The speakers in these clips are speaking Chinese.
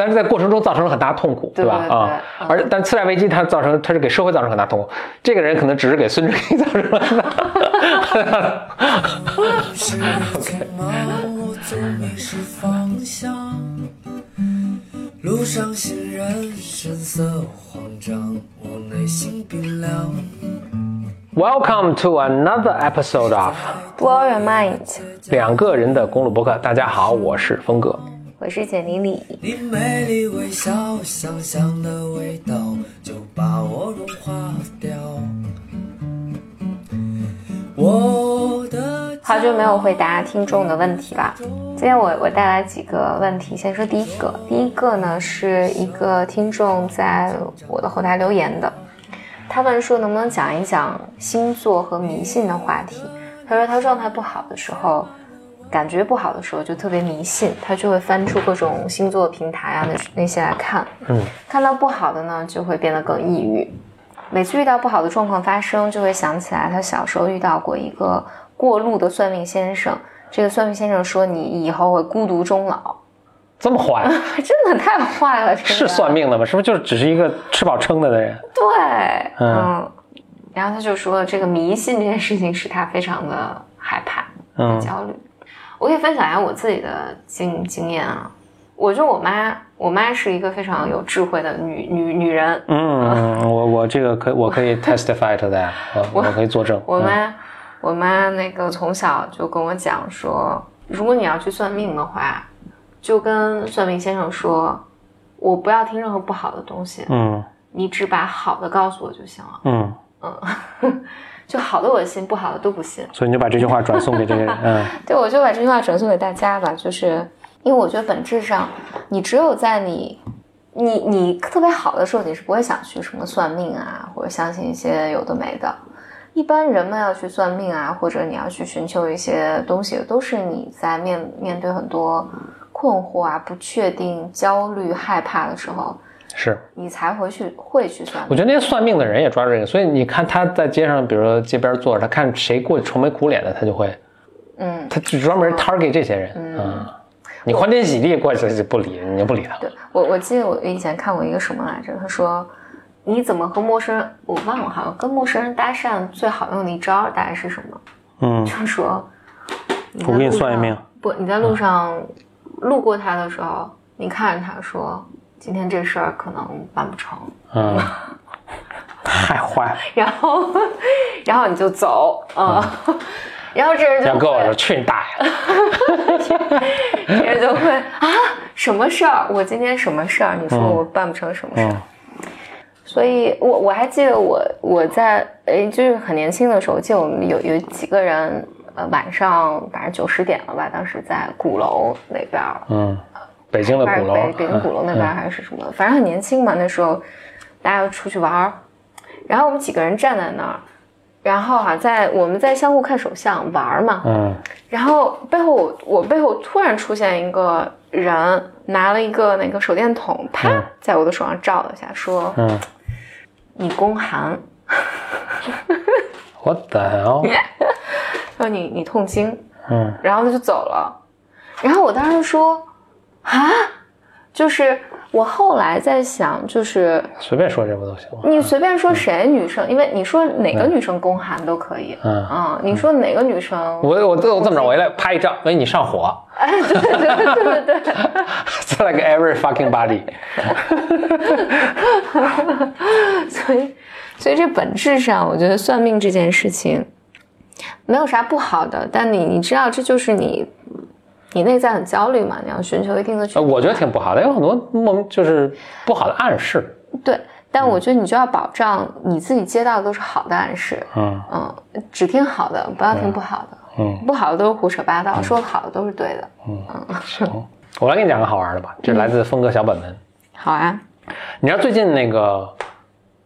但是在过程中造成了很大痛苦，对对对啊，嗯而但次贷危机它造成，它是给社会造成很大痛苦，这个人可能只是给孙正义造成了很大。是匆忙，我总迷失方向。路上行人神色慌张，我内心冰凉。Welcome to another episode of Blow your mind，两个人的公路博客。大家好，我是峰哥。我是简丽丽。你美丽微笑，香香的味道就把我融化掉。我的好久没有回答听众的问题了，今天我我带来几个问题，先说第一个。第一个呢是一个听众在我的后台留言的，他问说能不能讲一讲星座和迷信的话题。他说他状态不好的时候，感觉不好的时候就特别迷信，他就会翻出各种星座平台啊那那些来看，嗯，看到不好的呢就会变得更抑郁。每次遇到不好的状况发生，就会想起来他小时候遇到过一个过路的算命先生。这个算命先生说你以后会孤独终老，这么坏，真的太坏了。是算命的吗？是不是就是只是一个吃饱撑的的人？对，嗯嗯。然后他就说，这个迷信这件事情使他非常的害怕、嗯焦虑。我可以分享一下我自己的经经验啊。我觉得我妈，我妈是一个非常有智慧的女女女人。嗯，我我这个可我可以 testify to that，我我可以作证。嗯我妈，我妈那个从小就跟我讲说，如果你要去算命的话，就跟算命先生说，我不要听任何不好的东西，嗯你只把好的告诉我就行了。嗯，就好的我信，不好的都不信。所以你就把这句话转送给这个人。嗯对，我就把这句话转送给大家吧，就是因为我觉得本质上，你只有在你。你你特别好的时候，你是不会想去什么算命啊，或者相信一些有的没的。一般人们要去算命啊，或者你要去寻求一些东西，都是你在面面对很多困惑啊、不确定、焦虑、害怕的时候，是，你才回去会去算。我觉得那些算命的人也抓住这个，所以你看他在街上，比如说街边坐着，他看谁过去愁眉苦脸的，他就会，嗯，他就专门 target 这些人。嗯，你欢天喜地过去就不理，你就不理他。对我，我记得我以前看过一个什么来着？他说，你怎么和陌生人，我忘了，好像跟陌生人搭讪最好用的一招大概是什么？嗯，就是说，我给你算一命。不，你在路上路过他的时候，你看着他说，今天这事儿可能办不成，嗯，太坏了。然后，然后你就走嗯。然后这人就要跟我会说去你大爷！这人就会啊，什么事儿？我今天什么事儿？你说我办不成什么事儿？嗯所以我我还记得我我在诶，就是很年轻的时候，我记得我们有有几个人，呃，晚上反正九十点了吧，当时在鼓楼那边儿，嗯，北京的还是鼓楼，北北京鼓楼那边还是什么，反正很年轻嘛，那时候大家都出去玩儿，然后我们几个人站在那儿，然后哈、在我们在相互看手相玩儿嘛，嗯。然后背后我我背后突然出现一个人，拿了一个那个手电筒，啪嗯，在我的手上照了一下，说嗯你宫寒，，What the hell？说你你痛经，嗯。然后他就走了。然后我当时说啊，就是我后来在想，就是随便说这不都行吗？你随便说谁女生，因为你说哪个女生宫寒都可以，嗯啊，你说哪个女生，我我我这么着，我一来拍一张，哎，你上火 哎，对对对对对对。，It's like every fucking body。所以，所以这本质上，我觉得算命这件事情没有啥不好的，但你你知道，这就是你你内在很焦虑嘛，你要寻求一定的呃，我觉得挺不好的，有很多莫名就是不好的暗示。对，但我觉得你就要保障你自己接到的都是好的暗示，嗯嗯，只听好的，不要听不好的，嗯不好的都是胡扯八道，说好的都是对的。嗯行，我来给你讲个好玩的吧，这来自峰哥小本本。好啊，你知道最近那个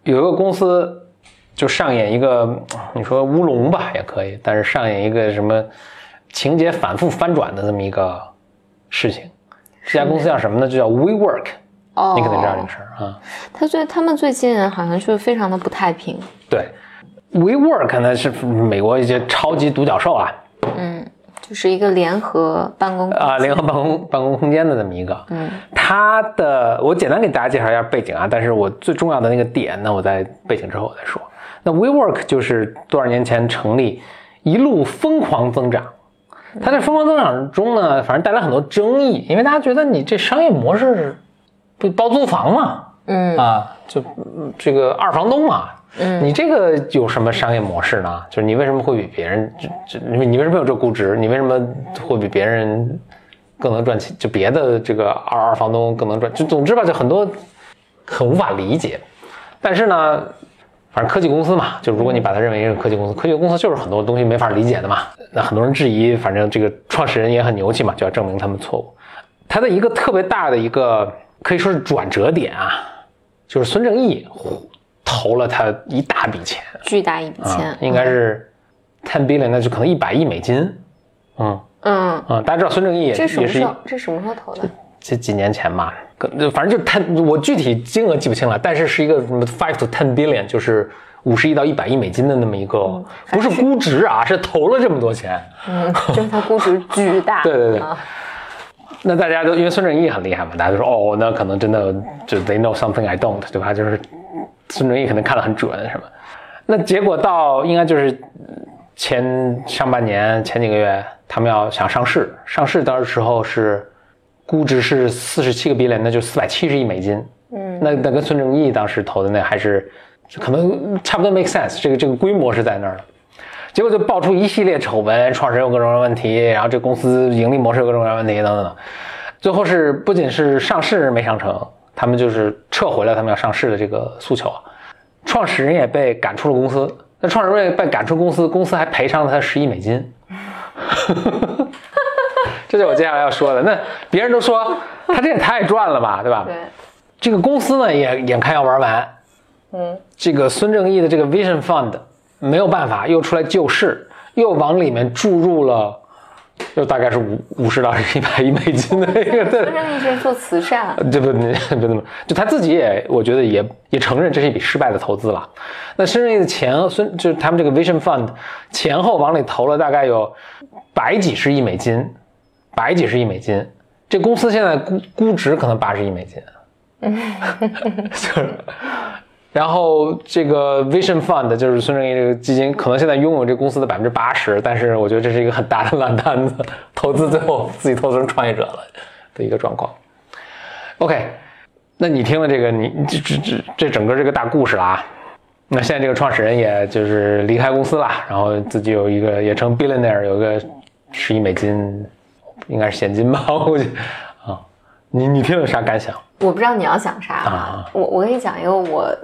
有一个公司就上演一个，你说乌龙吧也可以，但是上演一个什么情节反复翻转的这么一个事情。这家公司叫什么呢？就叫 WeWork，哦，你肯定知道这个事儿啊。他最他们最近好像就是非常的不太平，对，WeWork 呢是美国一些超级独角兽啊，嗯，就是一个联合办公啊，联合办公办公空间的这么一个。嗯，它的我简单给大家介绍一下背景啊，但是我最重要的那个点呢，我在背景之后我再说。那 WeWork 就是多少年前成立，一路疯狂增长。它在疯狂增长中呢，反正带来很多争议，因为大家觉得你这商业模式不包租房嘛，嗯啊，就嗯这个二房东嘛，嗯你这个有什么商业模式呢？就是你为什么会比别人这这，你你为什么有这估值？你为什么会比别人更能赚钱？就别的这个二二房东更能赚？就总之吧，就很多很无法理解。但是呢，反正科技公司嘛，就如果你把它认为是科技公司，科技公司就是很多东西没法理解的嘛。那很多人质疑，反正这个创始人也很牛气嘛，就要证明他们错误。他的一个特别大的一个可以说是转折点啊，就是孙正义投了他一大笔钱，巨大一笔钱，啊，应该是 ten billion，那就可能一百亿美金。嗯嗯，嗯，大家知道孙正义也这什么时候？这什么时候投的？这几年前吧，可反正就 ten，我具体金额记不清了，但是是一个什么 five to ten billion，就是五十亿到一百亿美金的那么一个，不是估值啊，是投了这么多钱。嗯，就是它估值巨大。对对对啊那大家都因为孙正义很厉害嘛，大家都说哦，那可能真的就 they know something I don't，对吧？就是孙正义可能看得很准，什么？那结果到应该就是前上半年前几个月，他们要想上市，上市的时候是估值是四十七个 billion，那就四百七十亿美金。嗯，那那跟孙正义当时投的那还是可能差不多 make sense，这个这个规模是在那儿的。结果就爆出一系列丑闻，创始人有各种各样问题，然后这公司盈利模式有各种各样的问题等等等。最后是不仅是上市没上成，他们就是撤回了他们要上市的这个诉求，创始人也被赶出了公司。那创始人被赶出公司，公司还赔偿了他十亿美金。这就是我接下来要说的。那别人都说 他这也太赚了吧，对吧？对，这个公司呢也眼看要玩完，嗯，这个孙正义的这个 Vision Fund 没有办法，又出来救市，又往里面注入了，又大概是五五十到一百亿美金的一个，对孙，正义是做慈善，对不不不那么，就他自己也，我觉得也也承认这是一笔失败的投资了。那孙正义的钱，孙就是他们这个 Vision Fund 前后往里投了大概有百几十亿美金，百几十亿美金，这公司现在估估值可能八十亿美金，就是。然后这个 Vision Fund 就是孙正义这个基金，可能现在拥有这公司的百分之八十，但是我觉得这是一个很大的烂摊子，投资最后自己投资成创业者了的一个状况。OK，那你听了这个，你这这这这整个这个大故事了啊。那现在这个创始人也就是离开公司了，然后自己有一个也成 billionaire，有个十亿美金，应该是现金吧，我估计啊。你你听有啥感想？我不知道你要想啥啊我我跟你讲一个我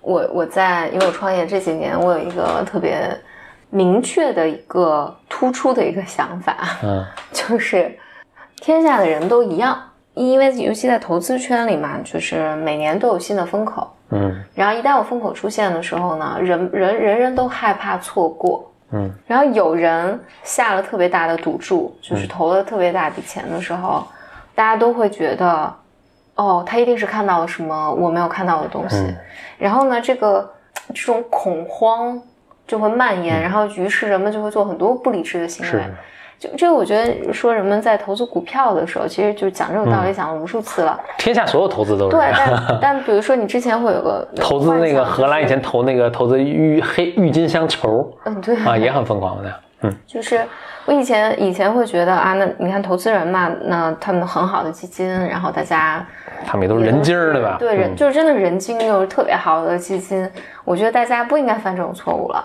我我在因为我创业这几年，我有一个特别明确的一个突出的一个想法，嗯 就是天下的人都一样，因为尤其在投资圈里嘛，就是每年都有新的风口，嗯然后一旦有风口出现的时候呢，人人人人都害怕错过。嗯。然后有人下了特别大的赌注，就是投了特别大笔钱的时候，大家都会觉得，哦，他一定是看到了什么我没有看到的东西。嗯。然后呢，这个这种恐慌就会蔓延，然后于是人们就会做很多不理智的行为。是。就这个，我觉得说人们在投资股票的时候，其实就讲这种道理讲了无数次了。天下所有投资都是对，但但比如说你之前会有个 投资那个荷兰以前投那个投资郁黑郁金香球，嗯，对啊，也很疯狂的。嗯就是我以前以前会觉得啊，那你看投资人嘛，那他们很好的基金，然后大家他们也都是人精儿，对吧？对人、嗯就是真的人精，又是特别好的基金，我觉得大家不应该犯这种错误了。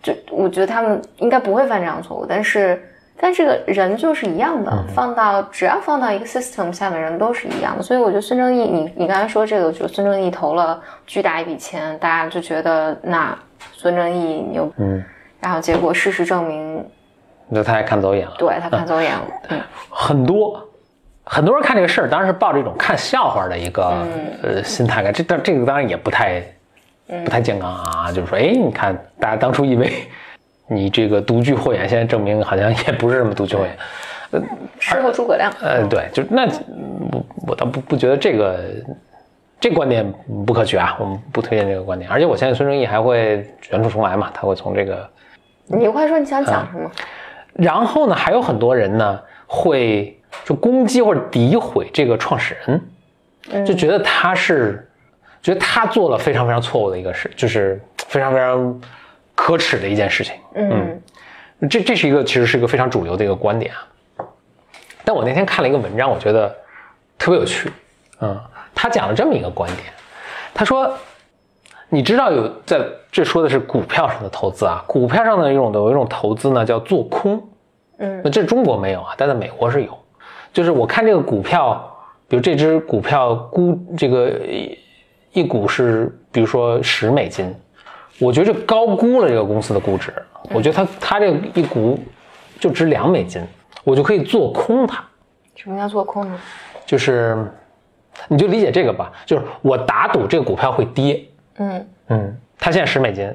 就我觉得他们应该不会犯这样的错误，但是但这个人就是一样的，放到只要放到一个 system 下面，人都是一样的。所以我觉得孙正义，你你刚才说这个，就是孙正义投了巨大一笔钱，大家就觉得那孙正义牛，嗯，然后结果事实证明，那他也看走眼了。对他看走眼了，嗯。很多很多人看这个事儿，当然是抱着一种看笑话的一个、呃心态看。这但这个当然也不太不太健康啊，就是说，哎，你看大家当初以为你这个独具慧眼，现在证明好像也不是什么独具慧眼。呃事后诸葛亮，呃，对，就那我我倒不不觉得这个这观点不可取啊，我们不推荐这个观点。而且我相信孙正义还会卷土重来嘛，他会从这个你快说你想讲什么？然后呢，还有很多人呢会就攻击或者诋毁这个创始人，就觉得他是，觉得他做了非常非常错误的一个事，就是非常非常可耻的一件事情。嗯这这是一个其实是一个非常主流的一个观点啊。但我那天看了一个文章，我觉得特别有趣。嗯，他讲了这么一个观点，他说，你知道有在这说的是股票上的投资啊，股票上的一种有一种投资呢叫做空。嗯那这中国没有啊，但在美国是有。就是我看这个股票，比如这只股票估这个一一股是，比如说十美金，我觉得这高估了这个公司的估值。我觉得它它这一股就值两美金，我就可以做空它。什么叫做空呢？就是你就理解这个吧，就是我打赌这个股票会跌，嗯嗯，它现在十美金，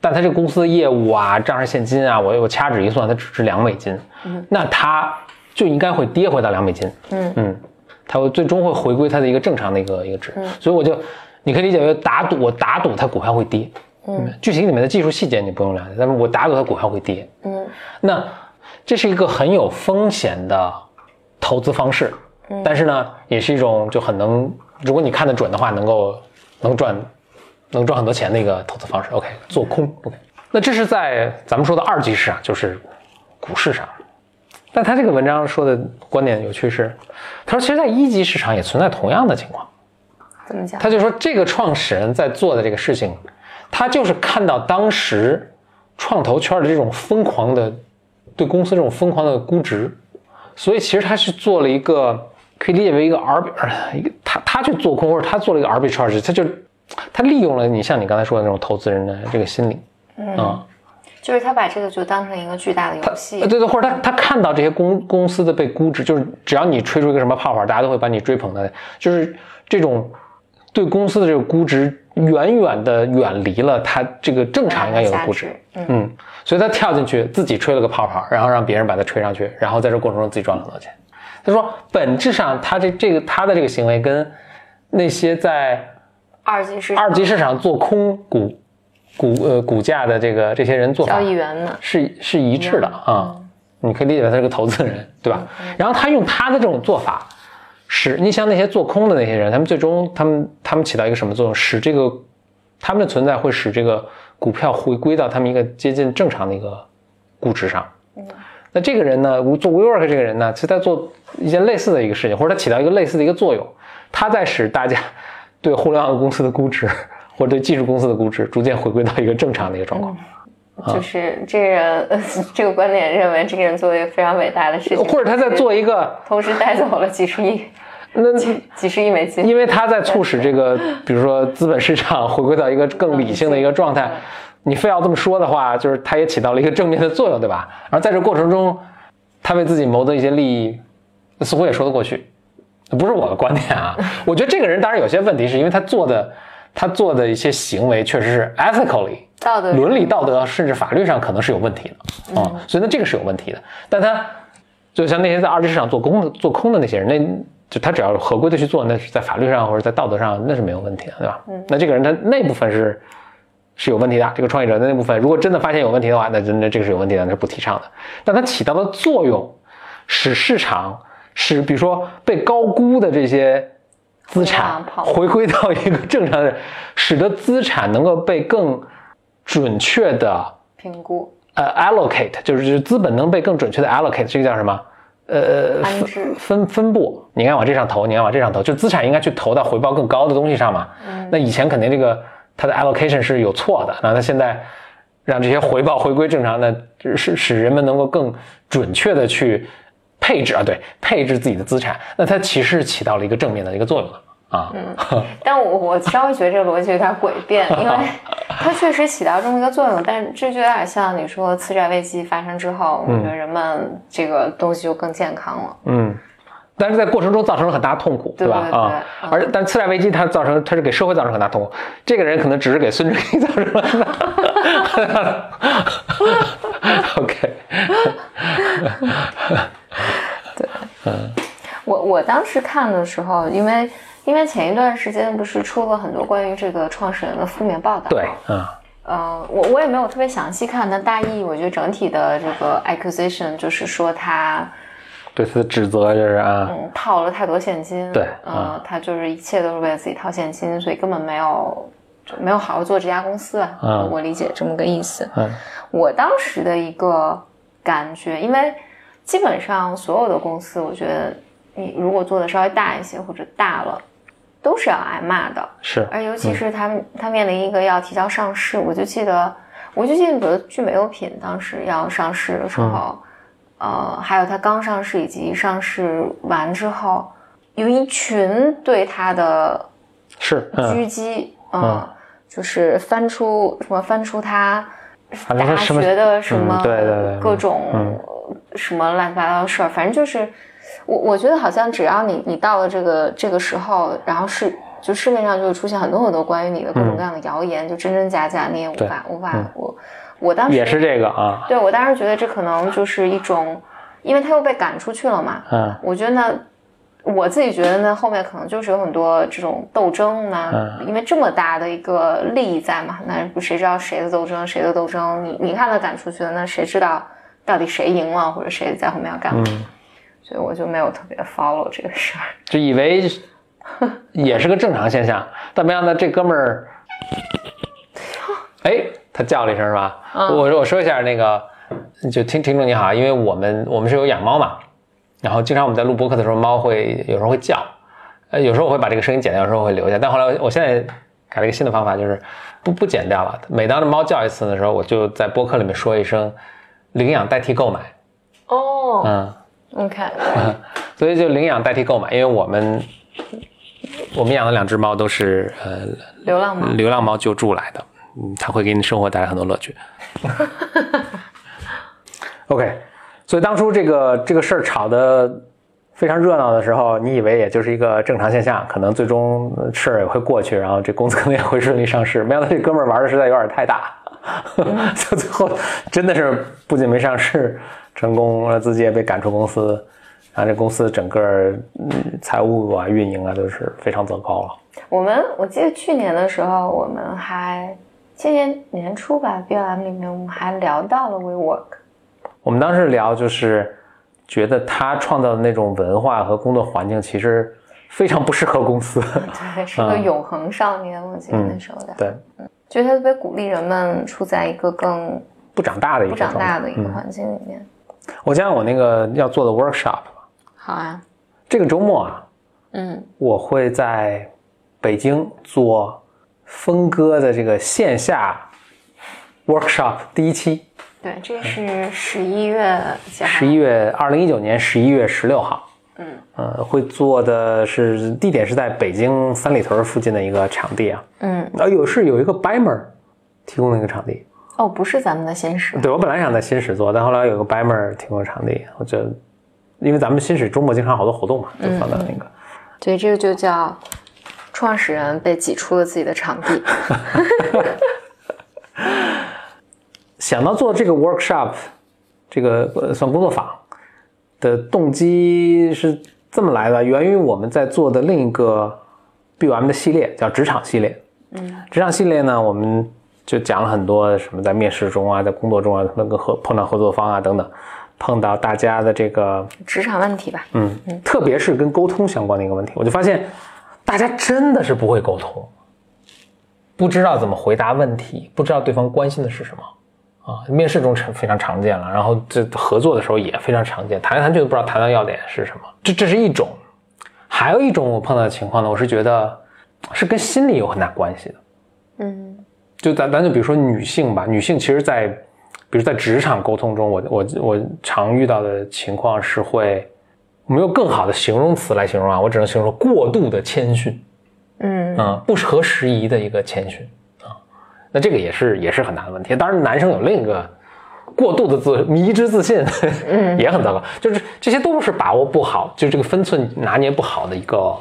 但它这个公司的业务啊、账上现金啊，我我掐指一算，它只值两美金，嗯那它就应该会跌回到两美金，嗯嗯，它会最终会回归它的一个正常的一个一个值，所以我就你可以理解为打赌，我打赌它股票会跌，嗯，剧情里面的技术细节你不用了解，但是我打赌它股票会跌，嗯那这是一个很有风险的投资方式，但是呢，也是一种就很能，如果你看得准的话，能够能赚能赚很多钱的一个投资方式。OK，做空。OK，那这是在咱们说的二级市场，就是股市上。但他这个文章说的观点有趣是，他说其实，在一级市场也存在同样的情况。怎么讲？他就说这个创始人在做的这个事情，他就是看到当时创投圈的这种疯狂的对公司这种疯狂的估值，所以其实他是做了一个可以理解为一个个他他去做空或者他做了一个 arbitrage，他就他利用了你像你刚才说的那种投资人的这个心理嗯、就是他把这个就当成一个巨大的游戏。呃，对对，或者他他看到这些公公司的被估值，就是只要你吹出一个什么泡泡，大家都会把你追捧的，就是这种对公司的这个估值远远的远离了他这个正常应该有的估值，嗯嗯，所以他跳进去自己吹了个泡泡，然后让别人把他吹上去，然后在这过程中自己赚了很多钱。他说，本质上他这这个他的这个行为跟那些在二级市场二级市场做空股股呃股价的这个这些人做法交易员呢？是是一致的啊。你可以理解为他是个投资人，对吧？然后他用他的这种做法，使你像那些做空的那些人，他们最终他们他们起到一个什么作用？使这个他们的存在会使这个股票回归到他们一个接近正常的一个估值上。那这个人呢，做 WeWork 这个人呢，其实在做一件类似的一个事情，或者他起到一个类似的一个作用，他在使大家对互联网公司的估值或者对技术公司的估值逐渐回归到一个正常的一个状况。就是这个人，呃 这个观点认为这个人做了一个非常伟大的事情，或者他在做一个，同时带走了几十亿、那几十亿美金。因为他在促使这个，比如说资本市场回归到一个更理性的一个状态。你非要这么说的话，就是他也起到了一个正面的作用，对吧？而在这过程中，他为自己谋得一些利益，似乎也说得过去。不是我的观点啊，我觉得这个人当然有些问题，是因为他做的他做的一些行为确实是 ethically 道德伦理道德甚至法律上可能是有问题的啊、所以呢这个是有问题的。但他就像那些在二级市场做空的做空的那些人，那就他只要合规的去做，那是在法律上或者在道德上那是没有问题的，对吧？嗯那这个人他那部分是是有问题的，这个创业者的那部分，如果真的发现有问题的话，那真的这个是有问题的，那是不提倡的。但它起到的作用，使市场使比如说被高估的这些资产回归到一个正常的，使得资产能够被更准确的评估。呃 allocate，就是就是资本能被更准确的 allocate，这个叫什么？呃，分分分布，你应该往这上投，你应该往这上投，就资产应该去投到回报更高的东西上嘛。嗯。那以前肯定这个它的 allocation 是有错的，那它现在让这些回报回归正常的，使使人们能够更准确的去配置啊，对，配置自己的资产，那它其实起到了一个正面的一个作用了啊。嗯但我我稍微觉得这个逻辑有点诡辩，因为 它确实起到这么一个作用，但这就有点像你说次贷危机发生之后，我觉得人们这个东西就更健康了。嗯，但是在过程中造成了很大痛苦，对吧？对对啊，嗯而但次贷危机它造成，它是给社会造成很大痛苦，这个人可能只是给孙正义 造成了很大。OK，我我当时看的时候，因为因为前一段时间不是出了很多关于这个创始人的负面报道，对，，嗯，呃，我我也没有特别详细看，但大意我觉得整体的这个 accusation 就是说他对他的指责就是啊，嗯套了太多现金，对呃啊，他就是一切都是为了自己套现金，所以根本没有就没有好好做这家公司啊，嗯我理解这么个意思。嗯我当时的一个感觉，因为基本上所有的公司，我觉得你如果做的稍微大一些或者大了，都是要挨骂的。是，而尤其是他他面临一个要提交上市，我就记得，我就记得，比如聚美优品当时要上市的时候，呃，还有他刚上市以及上市完之后，有一群对他的是，嗯，狙击，嗯，嗯。就是翻出什么翻出他大学的什么嗯对各种嗯。什么乱七八糟的事儿，反正就是我我觉得好像只要你你到了这个这个时候，然后是就市面上就会出现很多很多关于你的各种各样的谣言，就真真假假，你也无法无法嗯我我当时也是这个啊，对我当时觉得这可能就是一种，因为他又被赶出去了嘛，嗯我觉得呢，我自己觉得呢，后面可能就是有很多这种斗争呢，嗯因为这么大的一个利益在嘛，那谁知道谁的斗争，谁的斗争？你你看他赶出去了，那谁知道到底谁赢了，或者谁在后面要干嘛？嗯，所以我就没有特别 follow 这个事儿。就以为也是个正常现象，但没想到这哥们儿，哎，他叫了一声是吧？嗯我我说一下那个，就听听众你好，因为我们我们是有养猫嘛，然后经常我们在录播客的时候，猫会有时候会叫，呃，有时候我会把这个声音剪掉，有时候我会留下，但后来我现在改了一个新的方法，就是不不剪掉了。每当这猫叫一次的时候，我就在播客里面说一声“领养代替购买”，哦、嗯。O k 所以就领养代替购买，因为我们我们养的两只猫都是呃流浪猫。流浪猫救助来的，嗯，它会给你生活带来很多乐趣。OK，所以当初这个这个事儿吵得非常热闹的时候，你以为也就是一个正常现象，可能最终呃事儿也会过去，然后这公司可能也会顺利上市。没想到这哥们儿玩的实在有点太大，就最后真的是不仅没上市成功，自己也被赶出公司，然后这公司整个嗯财务啊、运营啊都是非常糟糕了。我们我记得去年的时候，我们还今年年初吧，BLM 里面我们还聊到了 WeWork。我们当时聊就是觉得他创造的那种文化和工作环境其实非常不适合公司。对，是个嗯永恒少年，我记得那时候的，对，觉得他特别鼓励人们处在一个更不长大的一个不长大的一个嗯环境里面。我讲讲我那个要做的 workshop 吧。好啊，这个周末啊，嗯，我会在北京做峰哥的这个线下 workshop 第一期，对，这是十一月几号？十一月二零一九年十一月十六号。嗯，呃，会做的是地点是在北京三里屯附近的一个场地啊，嗯，啊有是有一个 Bimer 提供的一个场地，哦，不是咱们的新史，对我本来想在新史做，但后来有个 Bimer 提供场地，我觉得，因为咱们新史周末经常好多活动嘛，就放在那个。对，这个就叫创始人被挤出了自己的场地。想到做这个 workshop，这个呃算工作坊的动机是这么来的，源于我们在做的另一个 BUM 的系列，叫职场系列。嗯，职场系列呢，我们就讲了很多什么在面试中啊，在工作中啊，那个合碰到合作方啊等等，碰到大家的这个职场问题吧，嗯，特别是跟沟通相关的一个问题，我就发现大家真的是不会沟通，不知道怎么回答问题，不知道对方关心的是什么啊。面试中常非常常见了，然后这合作的时候也非常常见，谈来谈去都不知道谈到要点是什么。这这是一种，还有一种我碰到的情况呢，我是觉得是跟心理有很大关系的。嗯就咱咱就比如说女性吧，女性其实在，比如在职场沟通中，我我我常遇到的情况是会，我没有更好的形容词来形容啊，我只能形容过度的谦逊，嗯啊、不合时宜的一个谦逊啊，那这个也是也是很大的问题。当然，男生有另一个过度的自迷之自信，也很糟糕，就是这些都是把握不好，就这个分寸拿捏不好的一个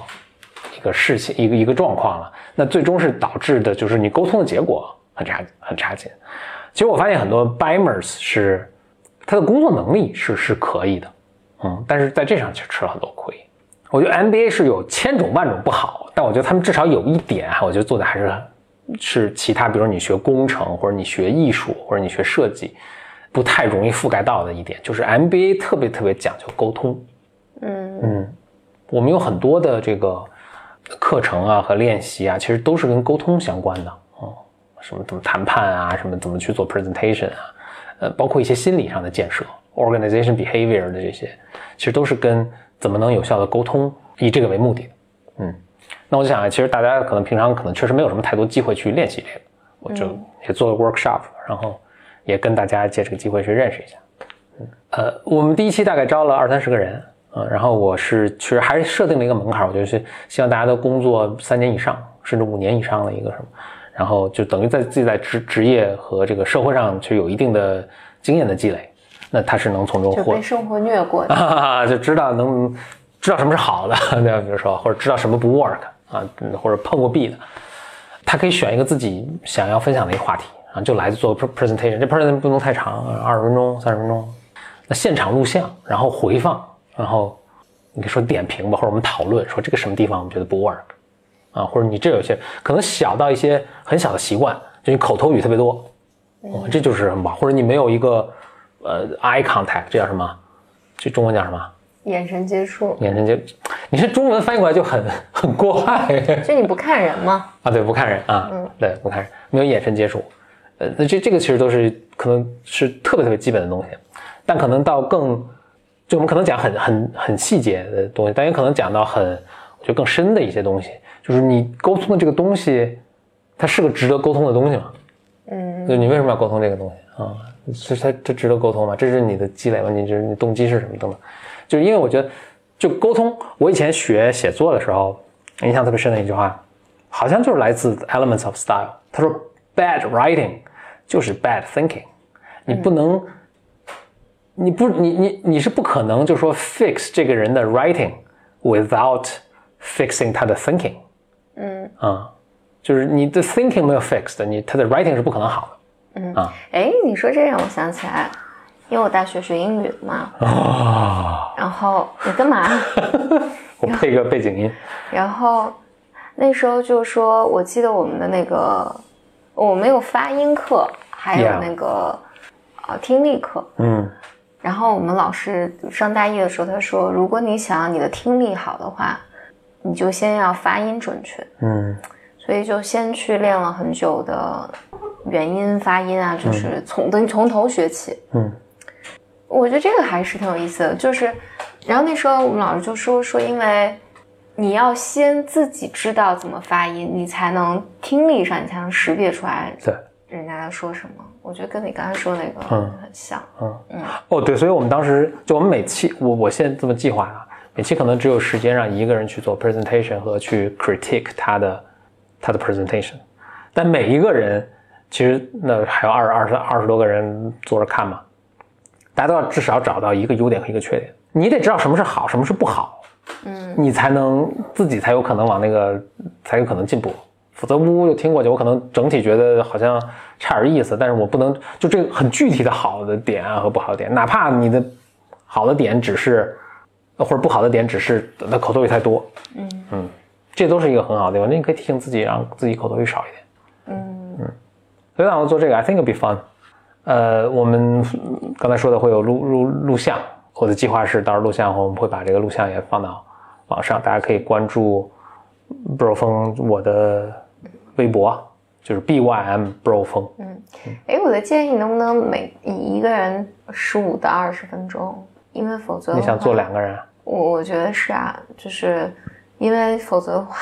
一个事情，一个一个状况了。那最终是导致的就是你沟通的结果很差很差劲。其实我发现很多 BIMers 是他的工作能力是是可以的，嗯，但是在这上却吃了很多亏。我觉得 MBA 是有千种万种不好，但我觉得他们至少有一点，我觉得做的还是是其他，比如你学工程或者你学艺术或者你学设计，不太容易覆盖到的一点，就是 MBA 特别特别讲究沟通。嗯嗯，我们有很多的这个课程啊和练习啊，其实都是跟沟通相关的哦，什么怎么谈判啊，什么怎么去做 presentation 啊，呃，包括一些心理上的建设，organization behavior 的这些，其实都是跟怎么能有效的沟通以这个为目的的。嗯，那我就想啊，其实大家可能平常可能确实没有什么太多机会去练习这个，我就也做了 workshop，然后也跟大家借这个机会去认识一下。嗯，呃，我们第一期大概招了二三十个人。嗯，然后我是其实还是设定了一个门槛，我觉得是希望大家都工作三年以上，甚至五年以上的一个什么，然后就等于在自己在职职业和这个社会上去有一定的经验的积累，那他是能从中获就被生活虐过的。啊，就知道能知道什么是好的，对吧？比如说或者知道什么不 work 啊，嗯或者碰过壁的，他可以选一个自己想要分享的一个话题啊，就来做 presentation，这 presentation 不能太长，二十分钟、三十分钟，那现场录像，然后回放。然后你可以说点评吧，或者我们讨论说这个什么地方我们觉得不 work 啊，或者你这有些可能小到一些很小的习惯，就你口头语特别多，哦，这就是什么？或者你没有一个呃 eye contact，这叫什么？这中文叫什么？眼神接触，眼神接，你是中文翻译过来就很很怪，就你不看人吗？啊，对，不看人啊，嗯，对，不看人，没有眼神接触，呃，那这这个其实都是可能是特别特别基本的东西，但可能到更。就我们可能讲很很很细节的东西，但也可能讲到很我觉得更深的一些东西。就是你沟通的这个东西，它是个值得沟通的东西吗？嗯，就你为什么要沟通这个东西啊？是它它值得沟通吗？这是你的积累吗？你就是你动机是什么等等？就是因为我觉得，就沟通，我以前学写作的时候，印象特别深的一句话，好像就是来自 Elements of Style。他说，Bad writing 就是 bad thinking，你不能。你不，你你你是不可能就说 fix 这个人的 writing without fixing 他的 thinking，嗯啊，就是你的 thinking 没有 fixed，你他的 writing 是不可能好的。嗯啊，哎，你说这让我想起来，因为我大学学英语的嘛，啊，然后你干嘛？我配个背景音。然后那时候就说，我记得我们的那个，我们有发音课，还有那个啊听力课。嗯然后我们老师上大一的时候，他说，如果你想要你的听力好的话，你就先要发音准确。嗯所以就先去练了很久的元音发音啊，就是从等于从头学起。嗯我觉得这个还是挺有意思的，就是，然后那时候我们老师就说说，因为你要先自己知道怎么发音，你才能听力上你才能识别出来对，人家在说什么。我觉得跟你刚才说那个嗯很像。嗯嗯哦对，所以我们当时就我们每期我我现在这么计划啊，每期可能只有时间让一个人去做 presentation 和去 critique 他的他的 presentation，但每一个人其实那还有二二十二十多个人坐着看嘛，大家都要至少找到一个优点和一个缺点，你得知道什么是好，什么是不好，嗯。你才能自己才有可能往那个才有可能进步，否则呜呜就听过去，我可能整体觉得好像差点意思，但是我不能就这个很具体的好的点啊和不好的点，哪怕你的好的点只是或者不好的点只是那口头语太多，嗯。嗯，这都是一个很好的地方，那你可以提醒自己，让自己口头语少一点。嗯。嗯。所以让我做这个，I think it'll be fun。呃，我们嗯刚才说的会有录录录像，我的计划是到时候录像后，我们会把这个录像也放到网上，大家可以关注 bro 风我的微博，就是 B Y M bro 风。哎，我的建议能不能每一个人十五到二十分钟？因为否则你想话做两个人？我我觉得是啊，就是因为否则的话，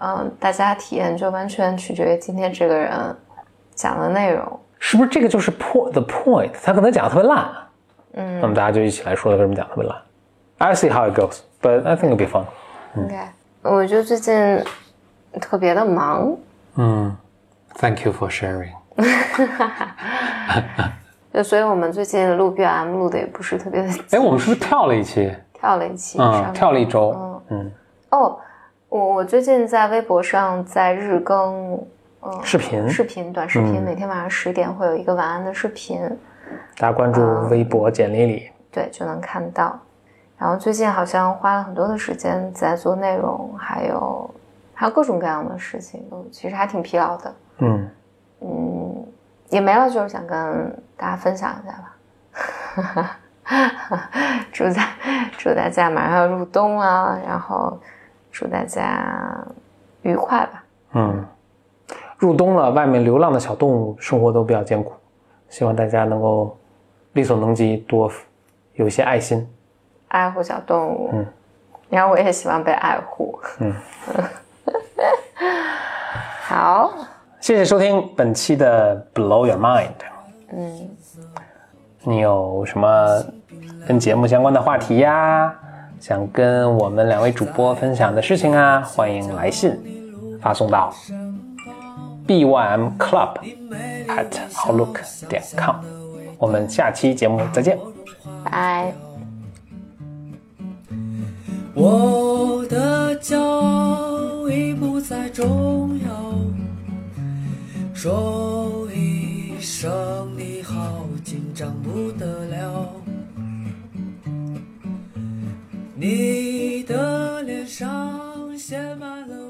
嗯、大家体验就完全取决于今天这个人讲的内容。是不是这个就是 point the point？他可能讲的特别烂，嗯那么大家就一起来说他为什么讲得特别烂。I see how it goes, but I think it'll be fun. 应该，我就最近特别的忙，嗯，Thank you for sharing. 就所以我们最近录 BM 录的也不是特别的 哎，我们是不是跳了一期？跳了一期，嗯，跳了一周。嗯嗯，哦，我我最近在微博上在日更，嗯，视频视频短视频，嗯每天晚上十点会有一个晚安的视频，大家关注微博简历里。对，就能看到。然后最近好像花了很多的时间在做内容，还有还有各种各样的事情，都其实还挺疲劳的。嗯，嗯，也没了，就是想跟大家分享一下吧。祝大祝大家马上要入冬啊，然后祝大家愉快吧。嗯，入冬了，外面流浪的小动物生活都比较艰苦，希望大家能够力所能及，多有一些爱心。爱护小动物，嗯，然后我也希望被爱护。嗯，好，谢谢收听本期的 Blow Your Mind。嗯，你有什么跟节目相关的话题呀？想跟我们两位主播分享的事情啊？欢迎来信发送到 bym club at outlook 点 com。我们下期节目再见。拜。我的骄傲已不再重要，说一声你好，紧张不得了。你的脸上写满了